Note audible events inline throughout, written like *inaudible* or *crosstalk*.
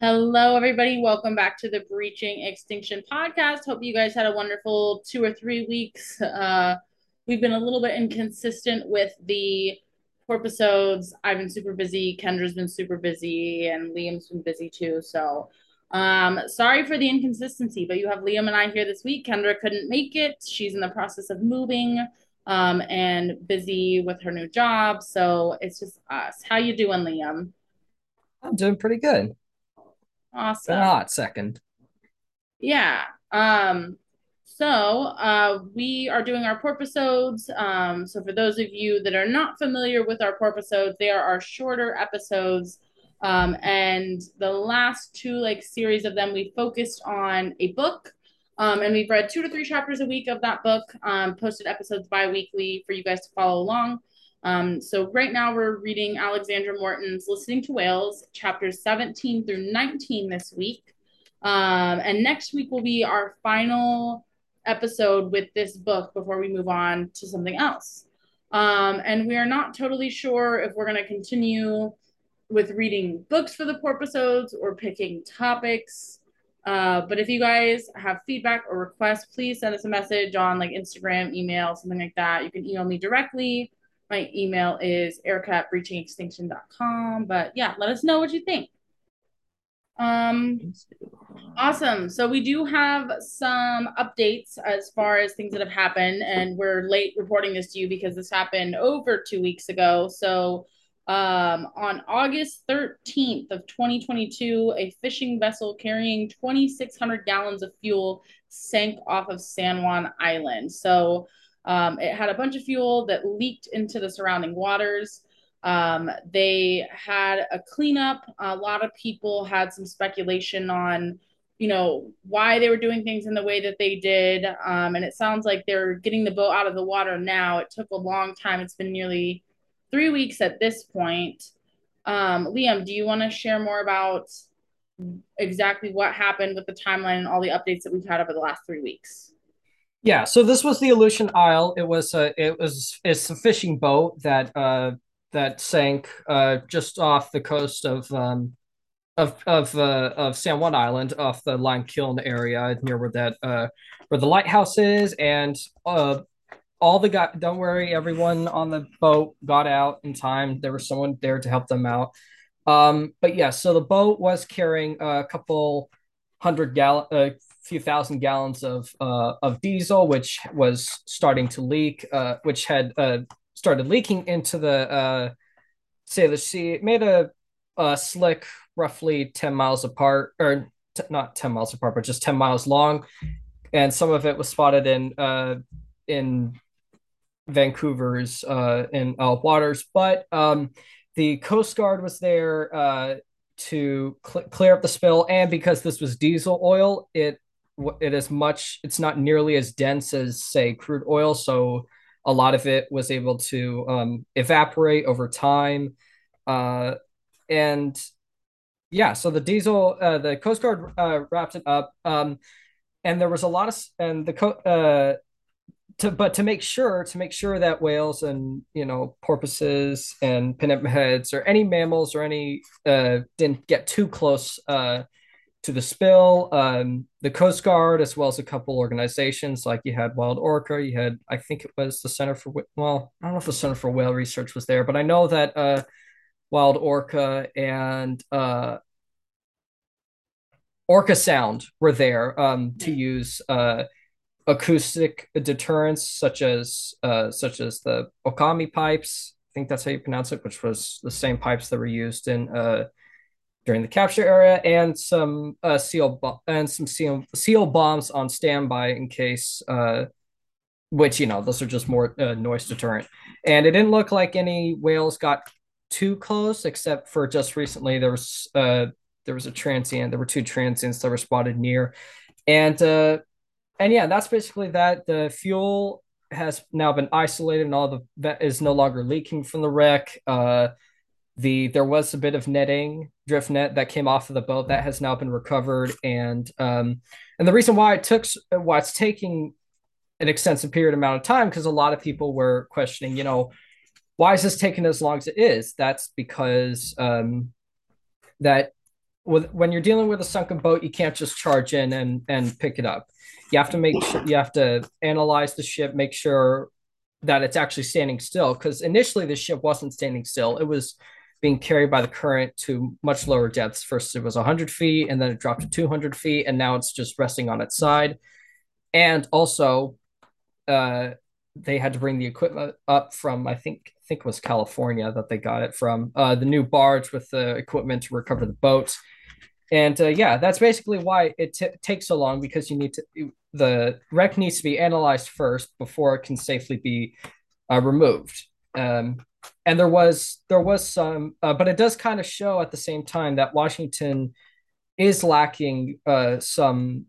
Hello, everybody. Welcome back to the Breaching Extinction podcast. Hope you guys had a wonderful two or three weeks. Uh, we've been a little bit inconsistent with the episodes. I've been super busy. Kendra's been super busy, and Liam's been busy too. So, um, sorry for the inconsistency, but you have Liam and I here this week. Kendra couldn't make it. She's in the process of moving um, and busy with her new job. So it's just us. How you doing, Liam? I'm doing pretty good. Awesome. A hot second. Yeah. Um, so uh, we are doing our episodes. Um, so for those of you that are not familiar with our episodes, they are our shorter episodes. Um, and the last two like series of them, we focused on a book. Um, and we've read two to three chapters a week of that book, um, posted episodes bi-weekly for you guys to follow along. Um, so right now we're reading Alexandra Morton's Listening to Whales, chapters 17 through 19 this week. Um, and next week will be our final episode with this book before we move on to something else. Um, and we are not totally sure if we're going to continue with reading books for the episodes or picking topics. Uh, but if you guys have feedback or requests, please send us a message on like Instagram, email, something like that. You can email me directly. My email is erica at breachingextinction.com. But yeah, let us know what you think. Um, awesome. So we do have some updates as far as things that have happened, and we're late reporting this to you because this happened over two weeks ago. So um, on August 13th of 2022, a fishing vessel carrying 2,600 gallons of fuel sank off of San Juan Island. So um, it had a bunch of fuel that leaked into the surrounding waters. Um, they had a cleanup. A lot of people had some speculation on, you know, why they were doing things in the way that they did. Um, and it sounds like they're getting the boat out of the water now. It took a long time. It's been nearly three weeks at this point. Um, Liam, do you want to share more about exactly what happened with the timeline and all the updates that we've had over the last three weeks? Yeah, so this was the Aleutian Isle. It was a it was it's a fishing boat that uh that sank uh, just off the coast of um, of of uh, of San Juan Island, off the Lime Limekiln area near where that uh, where the lighthouse is, and uh, all the guy. Don't worry, everyone on the boat got out in time. There was someone there to help them out. Um, but yeah, so the boat was carrying a couple hundred gallon, a few thousand gallons of uh, of diesel, which was starting to leak, uh, which had uh, started leaking into the uh, Salish Sea. It made a, a slick roughly 10 miles apart, or t- not 10 miles apart, but just 10 miles long. And some of it was spotted in uh, in Vancouver's uh, in waters. But um, the Coast Guard was there to cl- clear up the spill. And because this was diesel oil, it it is much it's not nearly as dense as say crude oil so a lot of it was able to um, evaporate over time. Uh, and yeah, so the diesel, uh, the Coast Guard uh, wrapped it up. Um, and there was a lot of, and the, co- uh, to, but to make sure, to make sure that whales and, you know, porpoises and pinnipeds or any mammals or any, uh, didn't get too close, uh, to the spill. Um, the Coast Guard, as well as a couple organizations, like you had Wild Orca, you had, I think it was the Center for, well, I don't know if the Center for Whale Research was there, but I know that uh, Wild Orca and uh, Orca Sound were there um, to use uh, acoustic deterrents, such as uh, such as the oikomi pipes. I think that's how you pronounce it, which was the same pipes that were used in uh, during the capture area, and some uh, seal bo- and some seal seal bombs on standby in case. Uh, which you know those are just more uh, noise deterrent, and it didn't look like any whales got too close, except for just recently there was uh, there was a transient. There were two transients that were spotted near, and uh, and yeah, that's basically that. The fuel has now been isolated, and all the that is no longer leaking from the wreck. Uh, the there was a bit of netting drift net that came off of the boat that has now been recovered and um and the reason why it took why it's taking an extensive period amount of time because a lot of people were questioning you know why is this taking as long as it is that's because um that with when you're dealing with a sunken boat, you can't just charge in and and pick it up. You have to make sure you have to analyze the ship, make sure that it's actually standing still. Because initially the ship wasn't standing still; it was being carried by the current to much lower depths. First, it was 100 feet, and then it dropped to 200 feet, and now it's just resting on its side. And also, uh, they had to bring the equipment up from I think I think it was California that they got it from uh, the new barge with the equipment to recover the boat and uh, yeah, that's basically why it t- takes so long because you need to the wreck needs to be analyzed first before it can safely be uh, removed. Um, and there was there was some, uh, but it does kind of show at the same time that Washington is lacking uh, some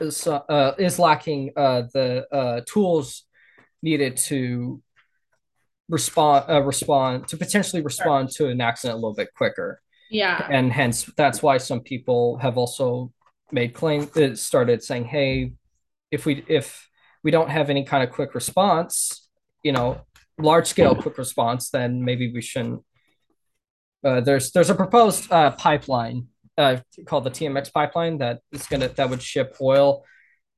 is, uh, is lacking uh, the uh, tools needed to respond uh, respond to potentially respond to an accident a little bit quicker. Yeah. And hence that's why some people have also made claim it started saying, hey, if we if we don't have any kind of quick response, you know, large scale quick response, then maybe we shouldn't. Uh, there's there's a proposed uh, pipeline uh, called the TMX pipeline that is gonna that would ship oil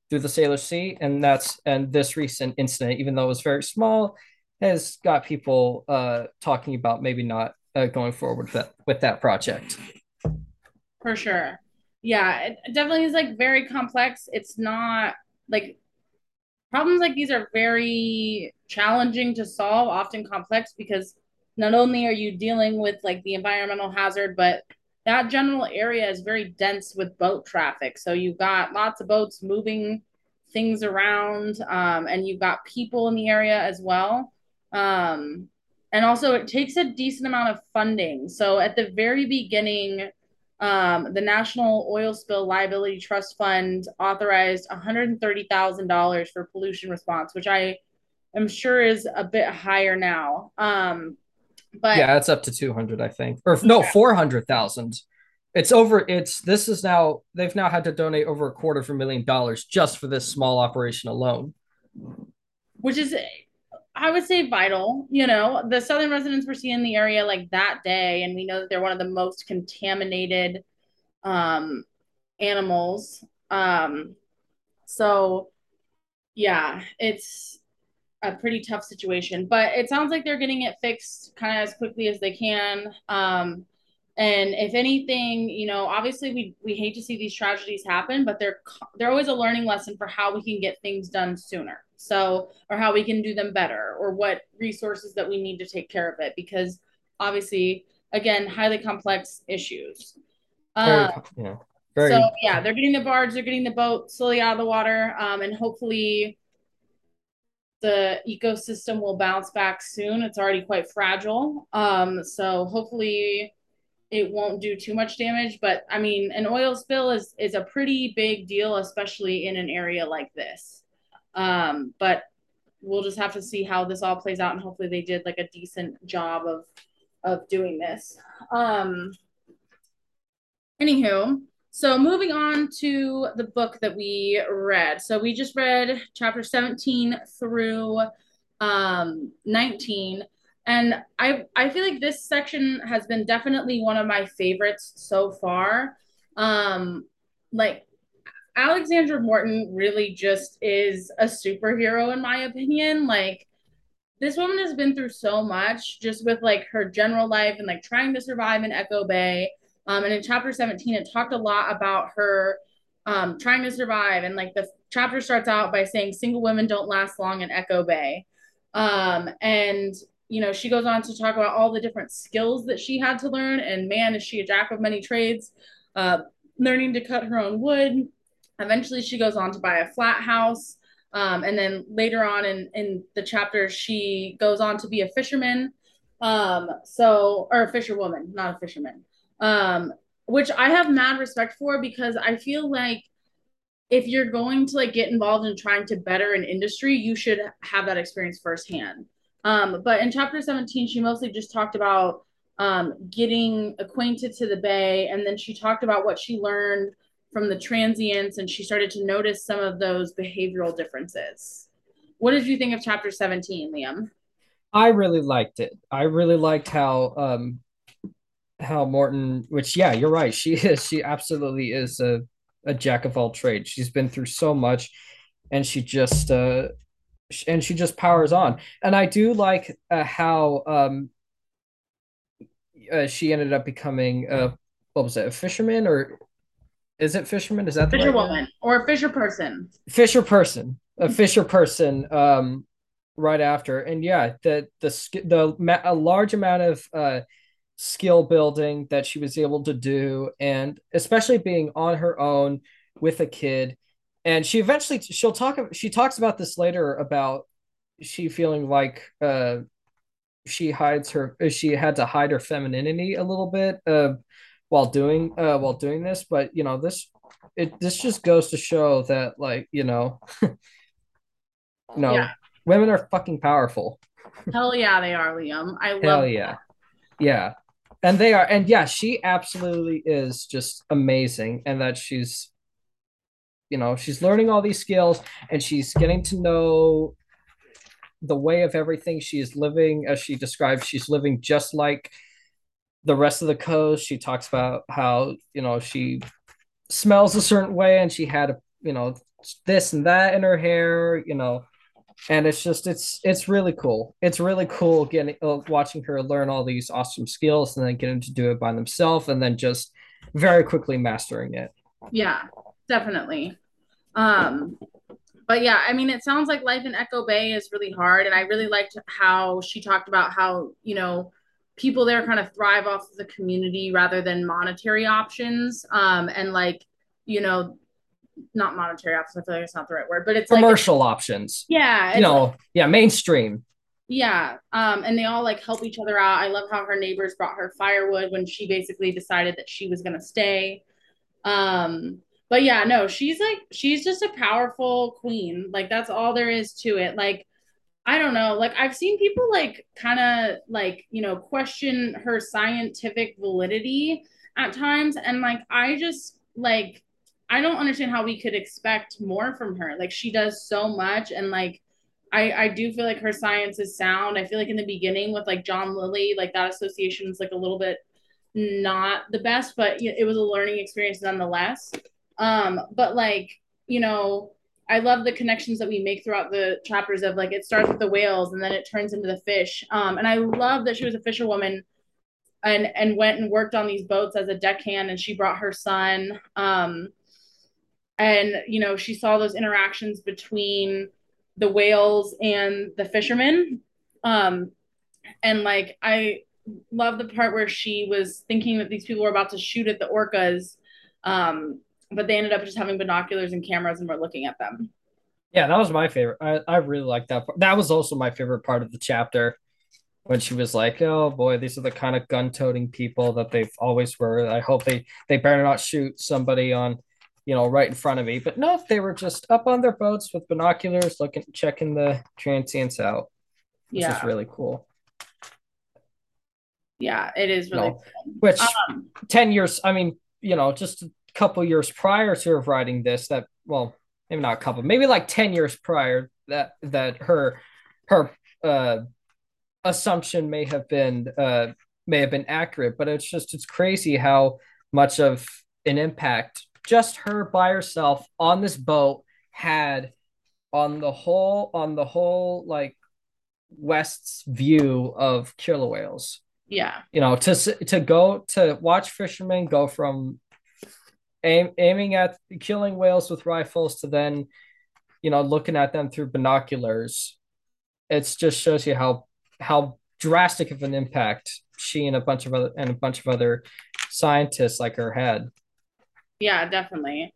through the Salish Sea, and that's and this recent incident, even though it was very small, has got people uh, talking about maybe not uh, going forward with that, with that project. For sure. Yeah, it definitely is like very complex. It's not like problems like these are very challenging to solve, often complex because not only are you dealing with like the environmental hazard, but that general area is very dense with boat traffic. So you've got lots of boats moving things around, um, and you've got people in the area as well. Um, and also it takes a decent amount of funding. So at the very beginning, um, the National Oil Spill Liability Trust Fund authorized $130,000 for pollution response, which I am sure is a bit higher now. Um, but yeah, it's up to 200, I think, or no, yeah. 400,000. It's over. It's this is now they've now had to donate over a quarter of a million dollars just for this small operation alone, which is I would say vital. You know, the southern residents were seeing the area like that day, and we know that they're one of the most contaminated um, animals. Um, so, yeah, it's a pretty tough situation, but it sounds like they're getting it fixed kind of as quickly as they can. Um, and if anything, you know, obviously we we hate to see these tragedies happen, but they're they're always a learning lesson for how we can get things done sooner. So, or how we can do them better, or what resources that we need to take care of it, because obviously, again, highly complex issues. Very, uh, yeah. Very... So yeah, they're getting the barge, they're getting the boat slowly out of the water, um, and hopefully the ecosystem will bounce back soon. It's already quite fragile. Um, so hopefully it won't do too much damage. But I mean, an oil spill is is a pretty big deal, especially in an area like this. Um, but we'll just have to see how this all plays out, and hopefully they did like a decent job of of doing this. Um, anywho, so moving on to the book that we read. So we just read chapter 17 through um, 19. And I I feel like this section has been definitely one of my favorites so far. Um, like Alexandra Morton really just is a superhero in my opinion. Like this woman has been through so much just with like her general life and like trying to survive in Echo Bay. Um, and in chapter 17, it talked a lot about her um, trying to survive. And like the chapter starts out by saying single women don't last long in Echo Bay. Um, and you know, she goes on to talk about all the different skills that she had to learn. And man, is she a jack of many trades, uh, learning to cut her own wood, Eventually, she goes on to buy a flat house. Um, and then later on in, in the chapter, she goes on to be a fisherman. Um, so, or a fisherwoman, not a fisherman, um, which I have mad respect for because I feel like if you're going to like get involved in trying to better an industry, you should have that experience firsthand. Um, but in chapter 17, she mostly just talked about um, getting acquainted to the bay. And then she talked about what she learned from the transients and she started to notice some of those behavioral differences. What did you think of chapter 17, Liam? I really liked it. I really liked how um how Morton, which yeah, you're right. She is. She absolutely is a a jack of all trades. She's been through so much, and she just uh, and she just powers on. And I do like uh, how um, uh, she ended up becoming uh, what was it, a fisherman or is it fisherman? Is that the fisher right woman or fisher person? Fisher person, a *laughs* fisher person. Um, right after, and yeah, the the the a large amount of uh skill building that she was able to do and especially being on her own with a kid and she eventually she'll talk she talks about this later about she feeling like uh she hides her she had to hide her femininity a little bit uh while doing uh while doing this but you know this it this just goes to show that like you know *laughs* know yeah. women are fucking powerful. Hell yeah they are liam. I love hell yeah that. yeah. And they are and yeah she absolutely is just amazing and that she's you know she's learning all these skills and she's getting to know the way of everything. She's living as she describes she's living just like the rest of the coast. She talks about how you know she smells a certain way and she had a you know this and that in her hair you know. And it's just it's it's really cool. It's really cool getting uh, watching her learn all these awesome skills and then getting to do it by themselves and then just very quickly mastering it. Yeah definitely. Um but yeah i mean it sounds like life in echo bay is really hard and i really liked how she talked about how you know people there kind of thrive off of the community rather than monetary options um and like you know not monetary options. I feel like it's not the right word, but it's commercial like, options. Yeah, you know, like, yeah, mainstream. Yeah, um, and they all like help each other out. I love how her neighbors brought her firewood when she basically decided that she was gonna stay. Um, but yeah, no, she's like she's just a powerful queen. Like that's all there is to it. Like I don't know. Like I've seen people like kind of like, you know, question her scientific validity at times and like I just like I don't understand how we could expect more from her. Like she does so much and like I I do feel like her science is sound. I feel like in the beginning with like John Lilly, like that association is like a little bit not the best, but it was a learning experience nonetheless. Um, but like, you know, I love the connections that we make throughout the chapters of like it starts with the whales and then it turns into the fish. Um, and I love that she was a fisherwoman and and went and worked on these boats as a deckhand and she brought her son. Um, and you know she saw those interactions between the whales and the fishermen um and like i love the part where she was thinking that these people were about to shoot at the orcas um but they ended up just having binoculars and cameras and were looking at them yeah that was my favorite i, I really liked that part. that was also my favorite part of the chapter when she was like oh boy these are the kind of gun-toting people that they've always were i hope they they better not shoot somebody on you know, right in front of me. But no, they were just up on their boats with binoculars, looking, checking the transients out, which yeah. is really cool. Yeah, it is really. cool. Which um, ten years? I mean, you know, just couple years prior to her writing this, that well, maybe not a couple, maybe like ten years prior, that that her her uh, assumption may have been uh, may have been accurate, but it's just it's crazy how much of an impact just her by herself on this boat had on the whole on the whole like west's view of killer whales. Yeah. You know to to go to watch fishermen go from aim, aiming at killing whales with rifles to then you know looking at them through binoculars it just shows you how how drastic of an impact she and a bunch of other and a bunch of other scientists like her had yeah, definitely.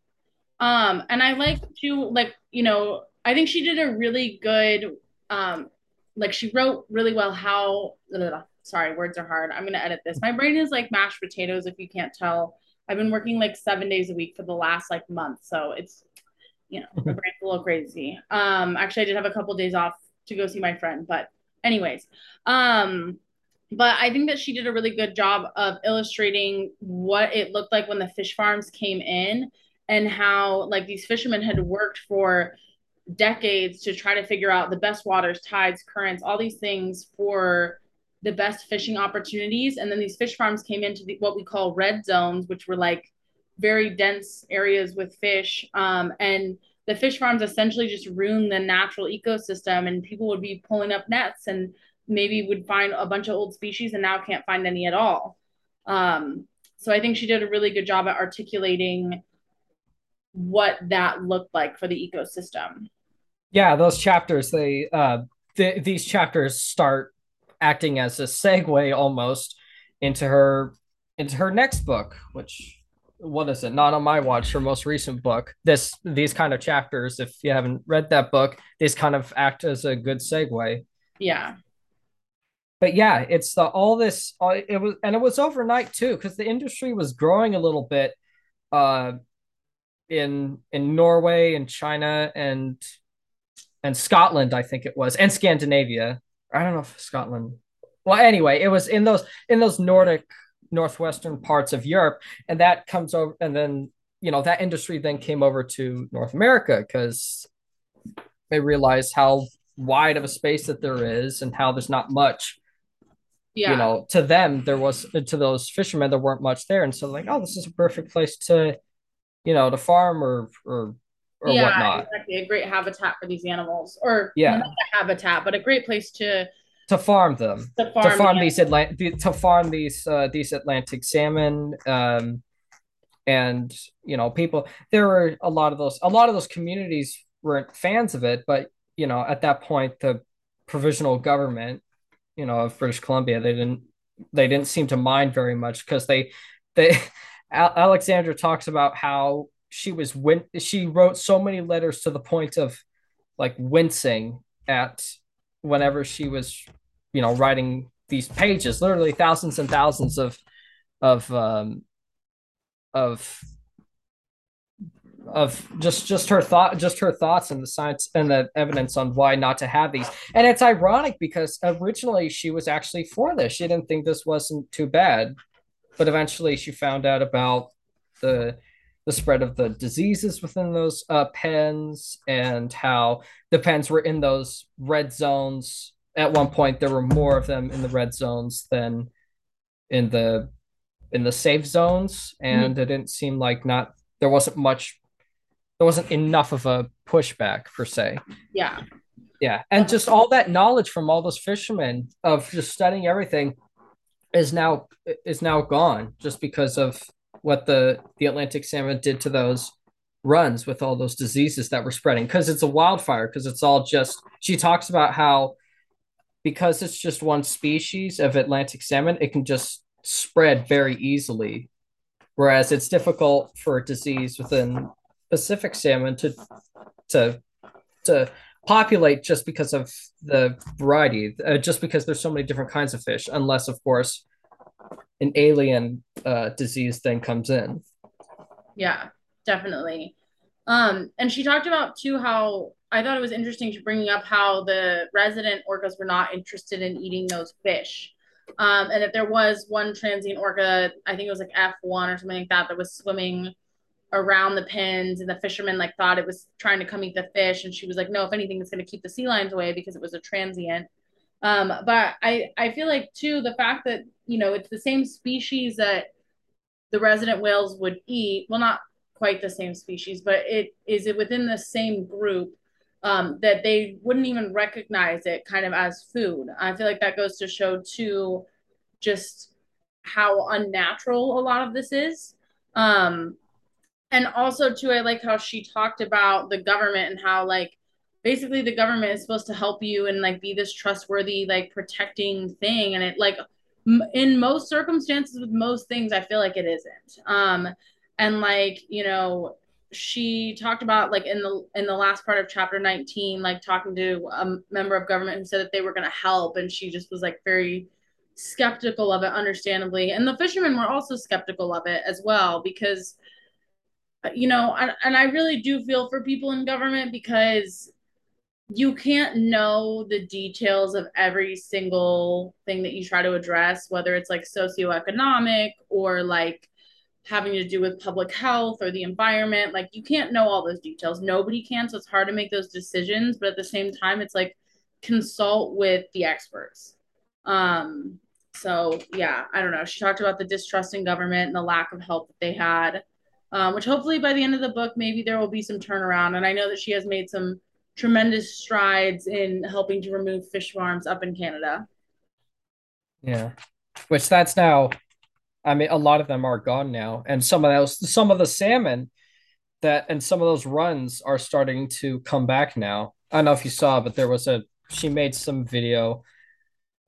Um, and I like to like, you know, I think she did a really good um like she wrote really well how sorry, words are hard. I'm gonna edit this. My brain is like mashed potatoes if you can't tell. I've been working like seven days a week for the last like month. So it's you know, my brain's a little crazy. Um, actually I did have a couple of days off to go see my friend, but anyways. Um but I think that she did a really good job of illustrating what it looked like when the fish farms came in and how like these fishermen had worked for decades to try to figure out the best waters, tides, currents, all these things for the best fishing opportunities. And then these fish farms came into the, what we call red zones, which were like very dense areas with fish. Um, and the fish farms essentially just ruined the natural ecosystem, and people would be pulling up nets and maybe would find a bunch of old species and now can't find any at all. Um, so I think she did a really good job at articulating what that looked like for the ecosystem. Yeah, those chapters, they uh, th- these chapters start acting as a segue almost into her into her next book, which what is it? Not on my watch. Her most recent book. This these kind of chapters, if you haven't read that book, these kind of act as a good segue. Yeah. But yeah, it's the all this. It was and it was overnight too, because the industry was growing a little bit. Uh, in in Norway and China and and Scotland, I think it was, and Scandinavia. I don't know if Scotland. Well, anyway, it was in those in those Nordic northwestern parts of Europe, and that comes over, and then you know that industry then came over to North America because they realized how wide of a space that there is and how there's not much. Yeah. You know, to them there was to those fishermen there weren't much there, and so like, oh, this is a perfect place to, you know, to farm or or or yeah, whatnot. Exactly, a great habitat for these animals, or yeah, not a habitat, but a great place to to farm them. To farm, to farm these Atlantic to farm these uh, these Atlantic salmon um, and you know people there were a lot of those a lot of those communities weren't fans of it but you know at that point the provisional government you know of British Columbia they didn't they didn't seem to mind very much because they they *laughs* Alexandra talks about how she was win she wrote so many letters to the point of like wincing at whenever she was, you know, writing these pages, literally thousands and thousands of of um, of of just just her thought just her thoughts and the science and the evidence on why not to have these. And it's ironic because originally she was actually for this. She didn't think this wasn't too bad but eventually she found out about the the spread of the diseases within those uh, pens and how the pens were in those red zones. At one point, there were more of them in the red zones than in the in the safe zones, and mm-hmm. it didn't seem like not there wasn't much, there wasn't enough of a pushback per se. Yeah, yeah, and just all that knowledge from all those fishermen of just studying everything is now is now gone just because of what the the Atlantic salmon did to those runs with all those diseases that were spreading because it's a wildfire because it's all just she talks about how because it's just one species of Atlantic salmon it can just spread very easily. Whereas it's difficult for a disease within Pacific salmon to to to populate just because of the variety uh, just because there's so many different kinds of fish unless of course an alien uh, disease thing comes in. Yeah, definitely. Um, and she talked about too how I thought it was interesting to bringing up how the resident orcas were not interested in eating those fish. Um, and that there was one transient orca, I think it was like F1 or something like that, that was swimming around the pens and the fishermen like thought it was trying to come eat the fish and she was like no if anything it's going to keep the sea lions away because it was a transient um, but I, I feel like too the fact that you know it's the same species that the resident whales would eat. Well, not quite the same species, but it is it within the same group um, that they wouldn't even recognize it kind of as food. I feel like that goes to show too just how unnatural a lot of this is. Um, and also too, I like how she talked about the government and how like basically the government is supposed to help you and like be this trustworthy like protecting thing and it like in most circumstances with most things i feel like it isn't. Um and like you know she talked about like in the in the last part of chapter 19 like talking to a member of government who said that they were going to help and she just was like very skeptical of it understandably. And the fishermen were also skeptical of it as well because you know and, and i really do feel for people in government because you can't know the details of every single thing that you try to address, whether it's like socioeconomic or like having to do with public health or the environment. Like you can't know all those details. Nobody can. So it's hard to make those decisions. But at the same time, it's like consult with the experts. Um, so yeah, I don't know. She talked about the distrust in government and the lack of help that they had, um, which hopefully by the end of the book, maybe there will be some turnaround. And I know that she has made some tremendous strides in helping to remove fish farms up in Canada. Yeah, which that's now. I mean, a lot of them are gone now, and some of those, some of the salmon that, and some of those runs are starting to come back now. I don't know if you saw, but there was a she made some video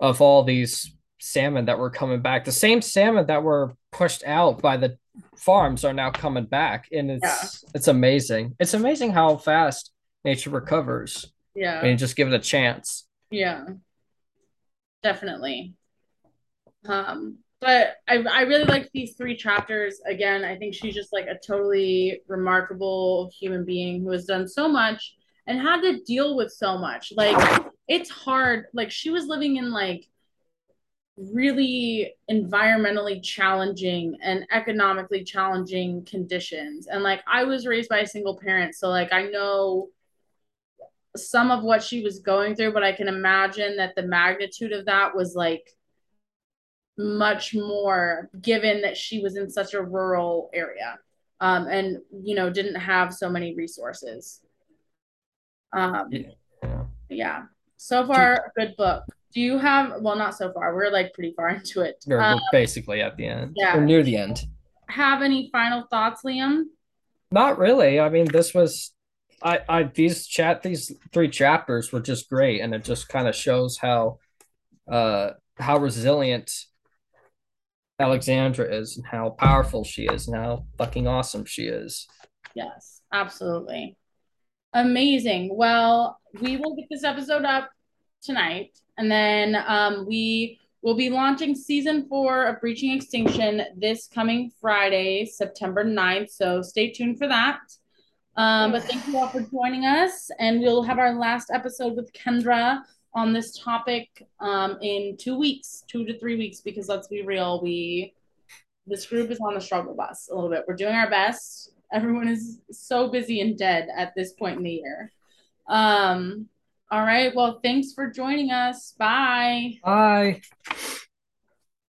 of all these salmon that were coming back. The same salmon that were pushed out by the farms are now coming back, and it's yeah. it's amazing. It's amazing how fast nature recovers. Yeah, and just give it a chance. Yeah, definitely. Um, but I I really like these three chapters. Again, I think she's just like a totally remarkable human being who has done so much and had to deal with so much. Like it's hard. Like she was living in like really environmentally challenging and economically challenging conditions. And like I was raised by a single parent, so like I know some of what she was going through, but I can imagine that the magnitude of that was like much more given that she was in such a rural area um, and you know didn't have so many resources. Um, yeah. yeah. So far good book. Do you have well not so far we're like pretty far *laughs* into it. We're, um, basically at the end. yeah. We're near the end. Have any final thoughts liam? Not really. I mean this was i i these chat these three chapters were just great and it just kind of shows how uh how resilient alexandra is and how powerful she is and how fucking awesome she is yes absolutely amazing well we will get this episode up tonight. And then um, we will be launching season four of Breaching Extinction this coming Friday, September 9th. So stay tuned for that. Um, but thank you all for joining us. And we'll have our last episode with Kendra on this topic um, in two weeks, two to three weeks, because let's be real, we this group is on the struggle bus a little bit. We're doing our best. Everyone is so busy and dead at this point in the year. Um, all right. Well, thanks for joining us. Bye. Bye.